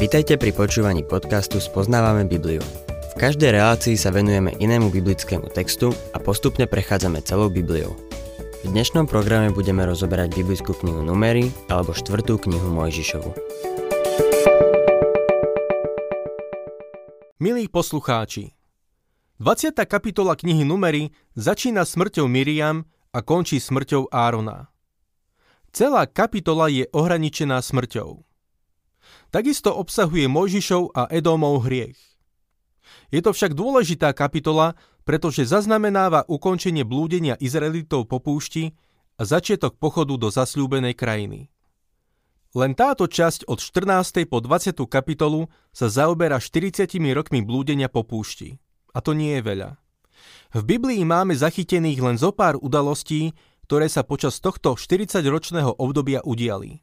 Vitajte pri počúvaní podcastu Spoznávame Bibliu. V každej relácii sa venujeme inému biblickému textu a postupne prechádzame celou Bibliou. V dnešnom programe budeme rozoberať biblickú knihu Numery alebo štvrtú knihu Mojžišovu. Milí poslucháči, 20. kapitola knihy Numery začína smrťou Miriam a končí smrťou Árona. Celá kapitola je ohraničená smrťou. Takisto obsahuje Mojžišov a Edómov hriech. Je to však dôležitá kapitola, pretože zaznamenáva ukončenie blúdenia Izraelitov po púšti a začiatok pochodu do zasľúbenej krajiny. Len táto časť od 14. po 20. kapitolu sa zaoberá 40 rokmi blúdenia po púšti. A to nie je veľa. V Biblii máme zachytených len zo pár udalostí, ktoré sa počas tohto 40-ročného obdobia udiali.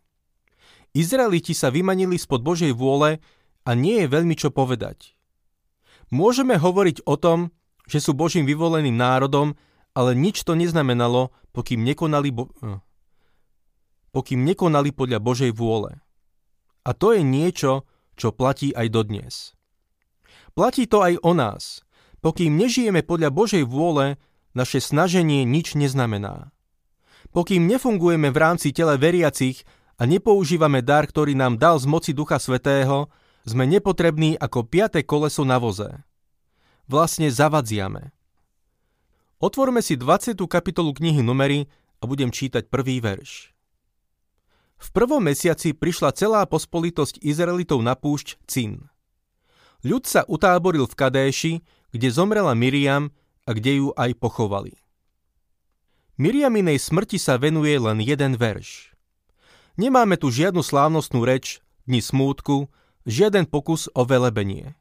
Izraeliti sa vymanili spod Božej vôle a nie je veľmi čo povedať. Môžeme hovoriť o tom, že sú Božím vyvoleným národom, ale nič to neznamenalo, pokým nekonali, bo- hm. pokým nekonali podľa Božej vôle. A to je niečo, čo platí aj dodnes. Platí to aj o nás. Pokým nežijeme podľa Božej vôle, naše snaženie nič neznamená. Pokým nefungujeme v rámci tela veriacich a nepoužívame dar, ktorý nám dal z moci Ducha Svetého, sme nepotrební ako piaté koleso na voze. Vlastne zavadziame. Otvorme si 20. kapitolu knihy Numery a budem čítať prvý verš. V prvom mesiaci prišla celá pospolitosť Izraelitov na púšť Cin. Ľud sa utáboril v Kadéši, kde zomrela Miriam a kde ju aj pochovali. Miriaminej smrti sa venuje len jeden verš. Nemáme tu žiadnu slávnostnú reč, dni smútku, žiaden pokus o velebenie.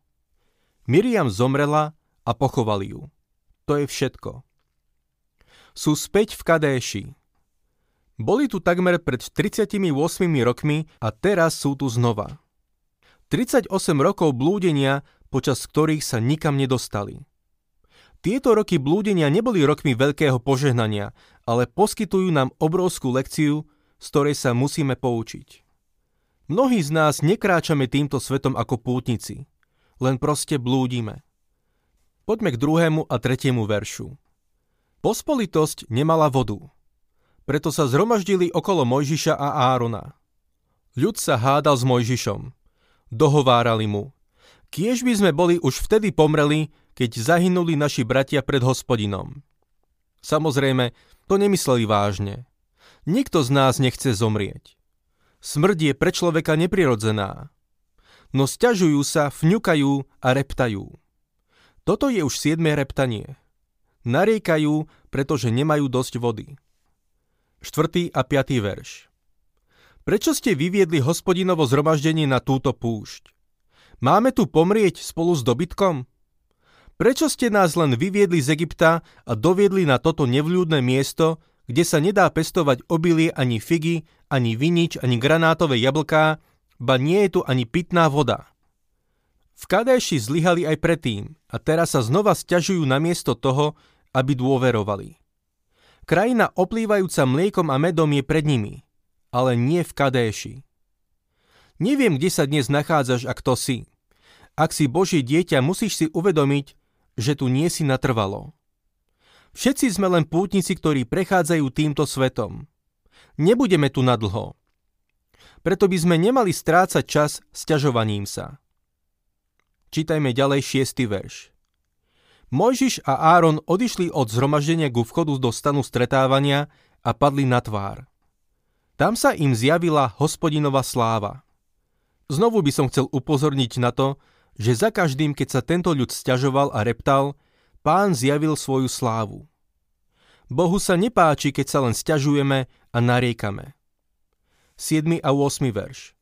Miriam zomrela a pochovali ju. To je všetko. Sú späť v Kadéši. Boli tu takmer pred 38 rokmi a teraz sú tu znova. 38 rokov blúdenia, počas ktorých sa nikam nedostali. Tieto roky blúdenia neboli rokmi veľkého požehnania, ale poskytujú nám obrovskú lekciu, z ktorej sa musíme poučiť. Mnohí z nás nekráčame týmto svetom ako pútnici, len proste blúdime. Poďme k druhému a tretiemu veršu. Pospolitosť nemala vodu, preto sa zhromaždili okolo Mojžiša a Árona. Ľud sa hádal s Mojžišom. Dohovárali mu. Kiež by sme boli už vtedy pomreli, keď zahynuli naši bratia pred hospodinom. Samozrejme, to nemysleli vážne. Nikto z nás nechce zomrieť. Smrť je pre človeka neprirodzená. No sťažujú sa, fňukajú a reptajú. Toto je už siedme reptanie. Nariekajú, pretože nemajú dosť vody. 4. a 5. verš. Prečo ste vyviedli hospodinovo zhromaždenie na túto púšť? Máme tu pomrieť spolu s dobytkom? Prečo ste nás len vyviedli z Egypta a doviedli na toto nevľúdne miesto, kde sa nedá pestovať obilie ani figy, ani vinič, ani granátové jablká, ba nie je tu ani pitná voda. V Kadeši zlyhali aj predtým a teraz sa znova stiažujú namiesto toho, aby dôverovali. Krajina oplývajúca mliekom a medom je pred nimi, ale nie v Kadéši. Neviem, kde sa dnes nachádzaš a kto si. Ak si Božie dieťa, musíš si uvedomiť, že tu nie si natrvalo. Všetci sme len pútnici, ktorí prechádzajú týmto svetom. Nebudeme tu nadlho. Preto by sme nemali strácať čas sťažovaním sa. Čítajme ďalej šiestý verš. Mojžiš a Áron odišli od zhromaždenia ku vchodu do stanu stretávania a padli na tvár. Tam sa im zjavila hospodinová sláva. Znovu by som chcel upozorniť na to, že za každým, keď sa tento ľud sťažoval a reptal, pán zjavil svoju slávu. Bohu sa nepáči, keď sa len stiažujeme a nariekame. 7. a 8. verš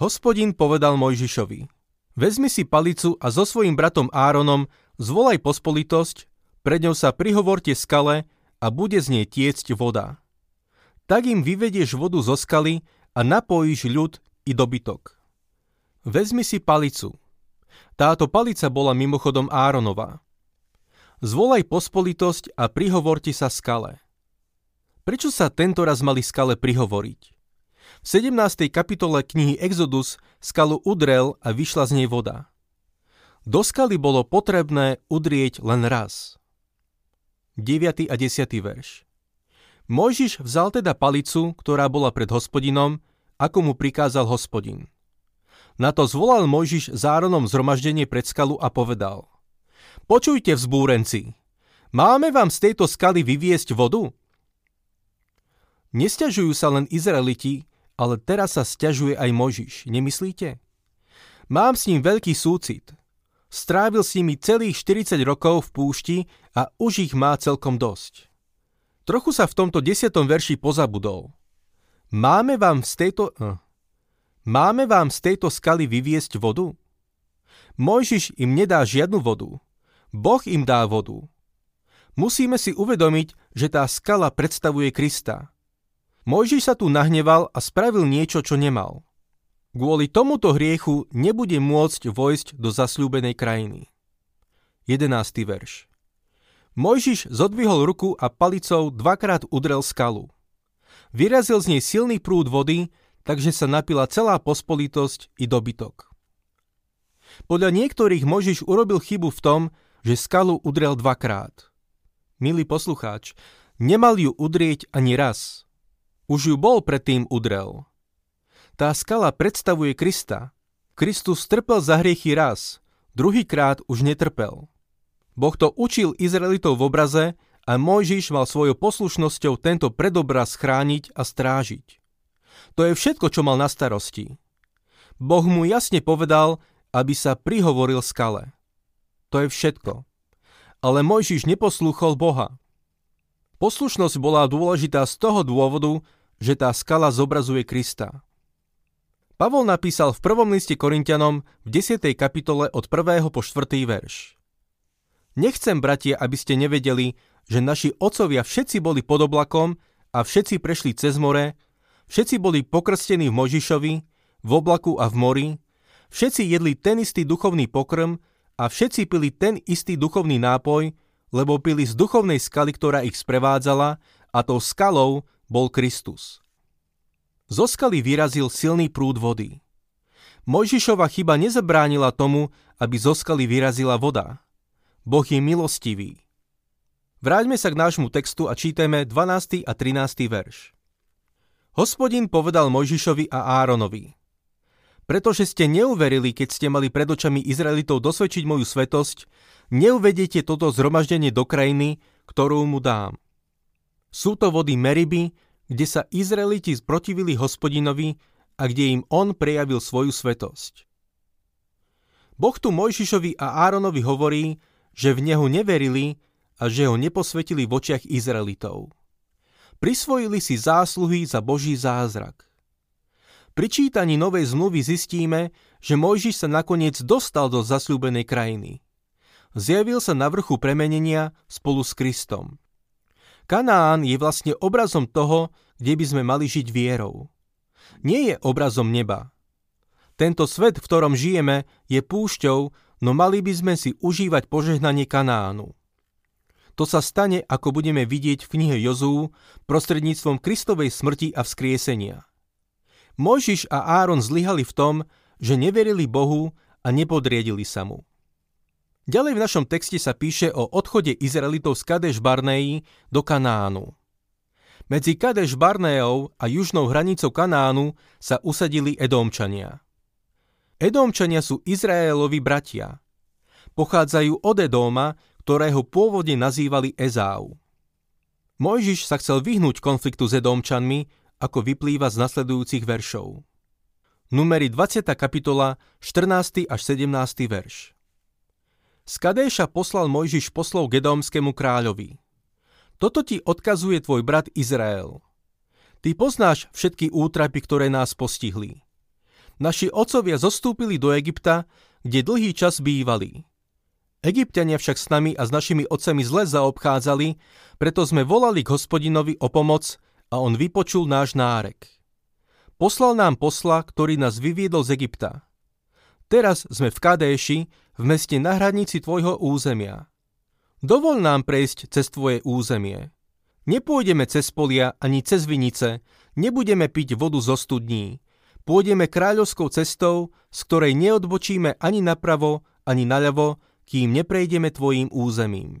Hospodin povedal Mojžišovi, vezmi si palicu a so svojím bratom Áronom zvolaj pospolitosť, pred ňou sa prihovorte skale a bude z nej tiecť voda. Tak im vyvedieš vodu zo skaly a napojíš ľud i dobytok. Vezmi si palicu. Táto palica bola mimochodom Áronova. Zvolaj pospolitosť a prihovorte sa skale. Prečo sa tento raz mali skale prihovoriť? V V 17. kapitole knihy Exodus skalu udrel a vyšla z nej voda. Do skaly bolo potrebné udrieť len raz. 9. a 10. verš Mojžiš vzal teda palicu, ktorá bola pred hospodinom, ako mu prikázal hospodin. Na to zvolal Mojžiš záronom zhromaždenie pred skalu a povedal Počujte, vzbúrenci, máme vám z tejto skaly vyviesť vodu? Nesťažujú sa len Izraeliti, ale teraz sa sťažuje aj Mojžiš, nemyslíte? Mám s ním veľký súcit. Strávil s nimi celých 40 rokov v púšti a už ich má celkom dosť. Trochu sa v tomto desiatom verši pozabudol. Máme vám z tejto... Uh, máme vám z tejto skaly vyviesť vodu? Mojžiš im nedá žiadnu vodu. Boh im dá vodu. Musíme si uvedomiť, že tá skala predstavuje Krista. Mojžiš sa tu nahneval a spravil niečo, čo nemal. Kvôli tomuto hriechu nebude môcť vojsť do zasľúbenej krajiny. 11. verš Mojžiš zodvihol ruku a palicou dvakrát udrel skalu. Vyrazil z nej silný prúd vody, takže sa napila celá pospolitosť i dobytok. Podľa niektorých Mojžiš urobil chybu v tom, že skalu udrel dvakrát. Milý poslucháč, nemal ju udrieť ani raz. Už ju bol predtým udrel. Tá skala predstavuje Krista. Kristus trpel za hriechy raz, druhýkrát už netrpel. Boh to učil Izraelitov v obraze a Mojžiš mal svojou poslušnosťou tento predobraz chrániť a strážiť. To je všetko, čo mal na starosti. Boh mu jasne povedal, aby sa prihovoril skale. To je všetko. Ale Mojžiš neposlúchol Boha. Poslušnosť bola dôležitá z toho dôvodu, že tá skala zobrazuje Krista. Pavol napísal v prvom liste Korintianom v 10. kapitole od 1. po 4. verš. Nechcem, bratia, aby ste nevedeli, že naši otcovia všetci boli pod oblakom a všetci prešli cez more, všetci boli pokrstení v Možišovi, v oblaku a v mori, všetci jedli ten istý duchovný pokrm a všetci pili ten istý duchovný nápoj, lebo pili z duchovnej skaly, ktorá ich sprevádzala a tou skalou bol Kristus. Zo skaly vyrazil silný prúd vody. Mojžišova chyba nezabránila tomu, aby zo skaly vyrazila voda. Boh je milostivý. Vráťme sa k nášmu textu a čítame 12. a 13. verš. Hospodin povedal Mojžišovi a Áronovi, pretože ste neuverili, keď ste mali pred očami Izraelitov dosvedčiť moju svetosť, neuvediete toto zhromaždenie do krajiny, ktorú mu dám. Sú to vody Meriby, kde sa Izraeliti zprotivili hospodinovi a kde im on prejavil svoju svetosť. Boh tu Mojžišovi a Áronovi hovorí, že v neho neverili a že ho neposvetili v očiach Izraelitov. Prisvojili si zásluhy za Boží zázrak. Pri čítaní Novej zmluvy zistíme, že Mojžiš sa nakoniec dostal do zasľúbenej krajiny. Zjavil sa na vrchu premenenia spolu s Kristom. Kanán je vlastne obrazom toho, kde by sme mali žiť vierou. Nie je obrazom neba. Tento svet, v ktorom žijeme, je púšťou, no mali by sme si užívať požehnanie Kanánu. To sa stane, ako budeme vidieť v knihe Jozú, prostredníctvom Kristovej smrti a vzkriesenia. Mojžiš a Áron zlyhali v tom, že neverili Bohu a nepodriedili sa mu. Ďalej v našom texte sa píše o odchode Izraelitov z Kadeš Barneji do Kanánu. Medzi Kadeš Barneou a južnou hranicou Kanánu sa usadili Edomčania. Edomčania sú Izraelovi bratia. Pochádzajú od Edóma, ktorého pôvodne nazývali Ezau. Mojžiš sa chcel vyhnúť konfliktu s Edomčanmi, ako vyplýva z nasledujúcich veršov. Numeri 20. kapitola, 14. až 17. verš. Z Kadéša poslal Mojžiš poslov Gedomskému kráľovi. Toto ti odkazuje tvoj brat Izrael. Ty poznáš všetky útrapy, ktoré nás postihli. Naši otcovia zostúpili do Egypta, kde dlhý čas bývali. Egyptiania však s nami a s našimi otcami zle zaobchádzali, preto sme volali k hospodinovi o pomoc a on vypočul náš nárek. Poslal nám posla, ktorý nás vyviedol z Egypta. Teraz sme v Kadéši, v meste na hranici tvojho územia. Dovol nám prejsť cez tvoje územie. Nepôjdeme cez polia ani cez vinice, Nebudeme piť vodu zo studní. Pôjdeme kráľovskou cestou, z ktorej neodbočíme ani napravo, ani naľavo, kým neprejdeme tvojim územím.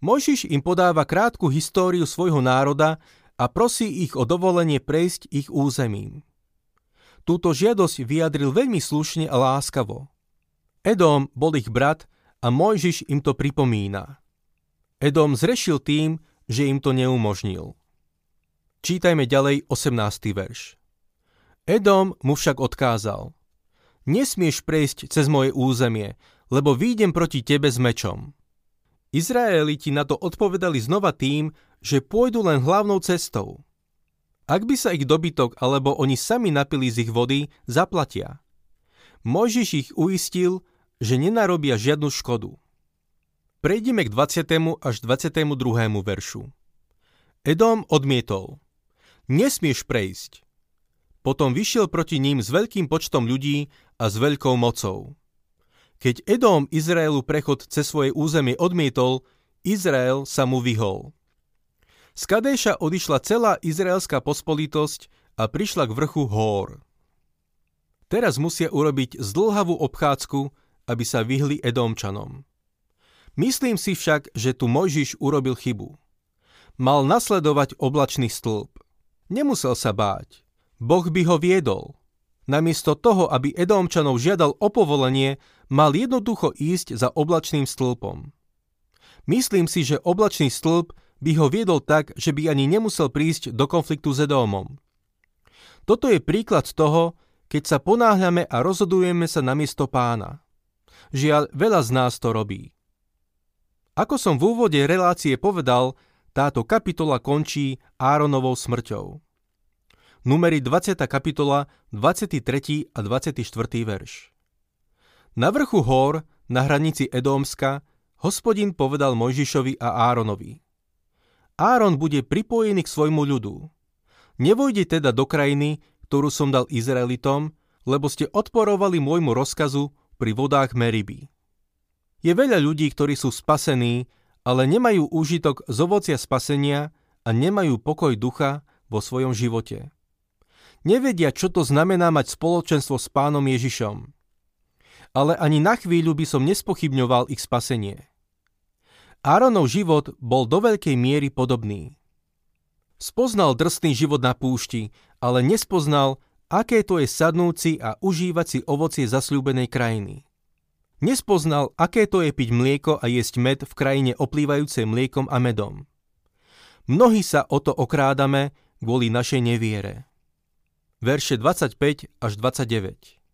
Mojžiš im podáva krátku históriu svojho národa a prosí ich o dovolenie prejsť ich územím. Túto žiadosť vyjadril veľmi slušne a láskavo. Edom bol ich brat a Mojžiš im to pripomína. Edom zrešil tým, že im to neumožnil. Čítajme ďalej 18. verš. Edom mu však odkázal. Nesmieš prejsť cez moje územie, lebo výjdem proti tebe s mečom. Izraeliti na to odpovedali znova tým, že pôjdu len hlavnou cestou. Ak by sa ich dobytok alebo oni sami napili z ich vody, zaplatia. Mojžiš ich uistil, že nenarobia žiadnu škodu. Prejdeme k 20. až 22. veršu. Edom odmietol. Nesmieš prejsť. Potom vyšiel proti ním s veľkým počtom ľudí a s veľkou mocou. Keď Edom Izraelu prechod cez svoje územie odmietol, Izrael sa mu vyhol. Z Kadéša odišla celá izraelská pospolitosť a prišla k vrchu Hór. Teraz musia urobiť zdlhavú obchádzku, aby sa vyhli Edomčanom. Myslím si však, že tu Mojžiš urobil chybu. Mal nasledovať oblačný stĺp. Nemusel sa báť. Boh by ho viedol. Namiesto toho, aby Edomčanov žiadal o povolenie, mal jednoducho ísť za oblačným stĺpom. Myslím si, že oblačný stĺp by ho viedol tak, že by ani nemusel prísť do konfliktu s Edómom. Toto je príklad toho, keď sa ponáhľame a rozhodujeme sa na miesto pána. Žiaľ, veľa z nás to robí. Ako som v úvode relácie povedal, táto kapitola končí Áronovou smrťou. Numeri 20. kapitola, 23. a 24. verš. Na vrchu hor, na hranici Edómska, hospodin povedal Mojžišovi a Áronovi. Áron bude pripojený k svojmu ľudu. Nevojde teda do krajiny, ktorú som dal Izraelitom, lebo ste odporovali môjmu rozkazu pri vodách Meriby. Je veľa ľudí, ktorí sú spasení, ale nemajú úžitok z ovocia spasenia a nemajú pokoj ducha vo svojom živote. Nevedia, čo to znamená mať spoločenstvo s pánom Ježišom. Ale ani na chvíľu by som nespochybňoval ich spasenie. Áronov život bol do veľkej miery podobný. Spoznal drsný život na púšti, ale nespoznal, aké to je sadnúci a užívať si ovocie zasľúbenej krajiny. Nespoznal, aké to je piť mlieko a jesť med v krajine oplývajúcej mliekom a medom. Mnohí sa o to okrádame kvôli našej neviere. Verše 25 až 29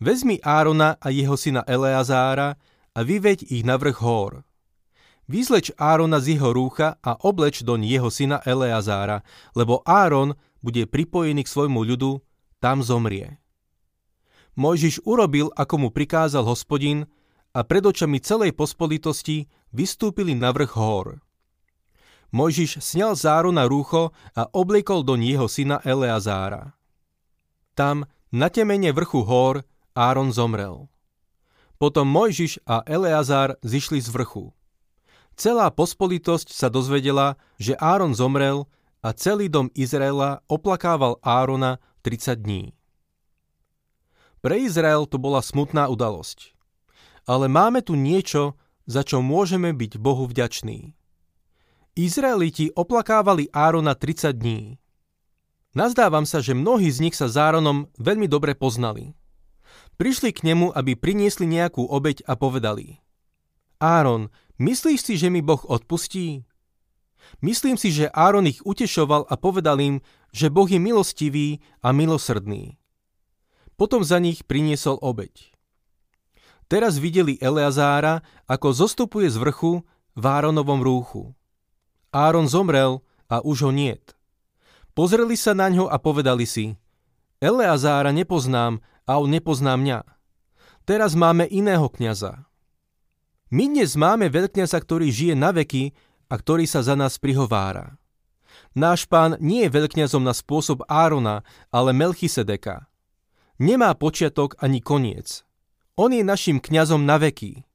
Vezmi Árona a jeho syna Eleazára a vyveď ich na vrch hór – Vyzleč Árona z jeho rúcha a obleč doň jeho syna Eleazára, lebo Áron bude pripojený k svojmu ľudu, tam zomrie. Mojžiš urobil, ako mu prikázal hospodin, a pred očami celej pospolitosti vystúpili na vrch hór. Mojžiš sňal z Árona rúcho a obliekol do jeho syna Eleazára. Tam, na temene vrchu hór, Áron zomrel. Potom Mojžiš a Eleazár zišli z vrchu. Celá pospolitosť sa dozvedela, že Áron zomrel a celý dom Izraela oplakával Árona 30 dní. Pre Izrael to bola smutná udalosť. Ale máme tu niečo, za čo môžeme byť Bohu vďační. Izraeliti oplakávali Árona 30 dní. Nazdávam sa, že mnohí z nich sa s Áronom veľmi dobre poznali. Prišli k nemu, aby priniesli nejakú obeď a povedali Áron, Myslíš si, že mi Boh odpustí? Myslím si, že Áron ich utešoval a povedal im, že Boh je milostivý a milosrdný. Potom za nich priniesol obeď. Teraz videli Eleazára, ako zostupuje z vrchu v Áronovom rúchu. Áron zomrel a už ho niet. Pozreli sa na ňo a povedali si, Eleazára nepoznám a on nepozná mňa. Teraz máme iného kniaza. My dnes máme veľkňaza, ktorý žije na veky a ktorý sa za nás prihovára. Náš pán nie je veľkňazom na spôsob Árona, ale Melchisedeka. Nemá počiatok ani koniec. On je našim kňazom na veky.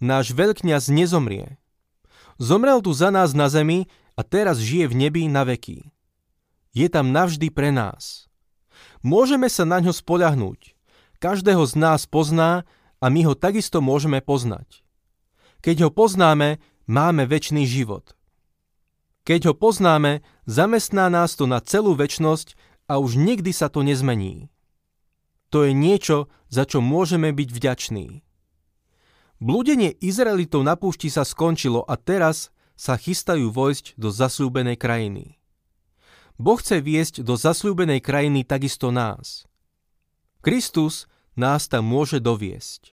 Náš veľkňaz nezomrie. Zomrel tu za nás na zemi a teraz žije v nebi na veky. je tam navždy pre nás. Môžeme sa na ňo spoľahnúť. Každého z nás pozná a my ho takisto môžeme poznať. Keď ho poznáme, máme väčší život. Keď ho poznáme, zamestná nás to na celú väčnosť a už nikdy sa to nezmení. To je niečo, za čo môžeme byť vďační. Blúdenie Izraelitov na púšti sa skončilo a teraz sa chystajú vojsť do zasľúbenej krajiny. Boh chce viesť do zasľúbenej krajiny takisto nás. Kristus nás tam môže doviesť.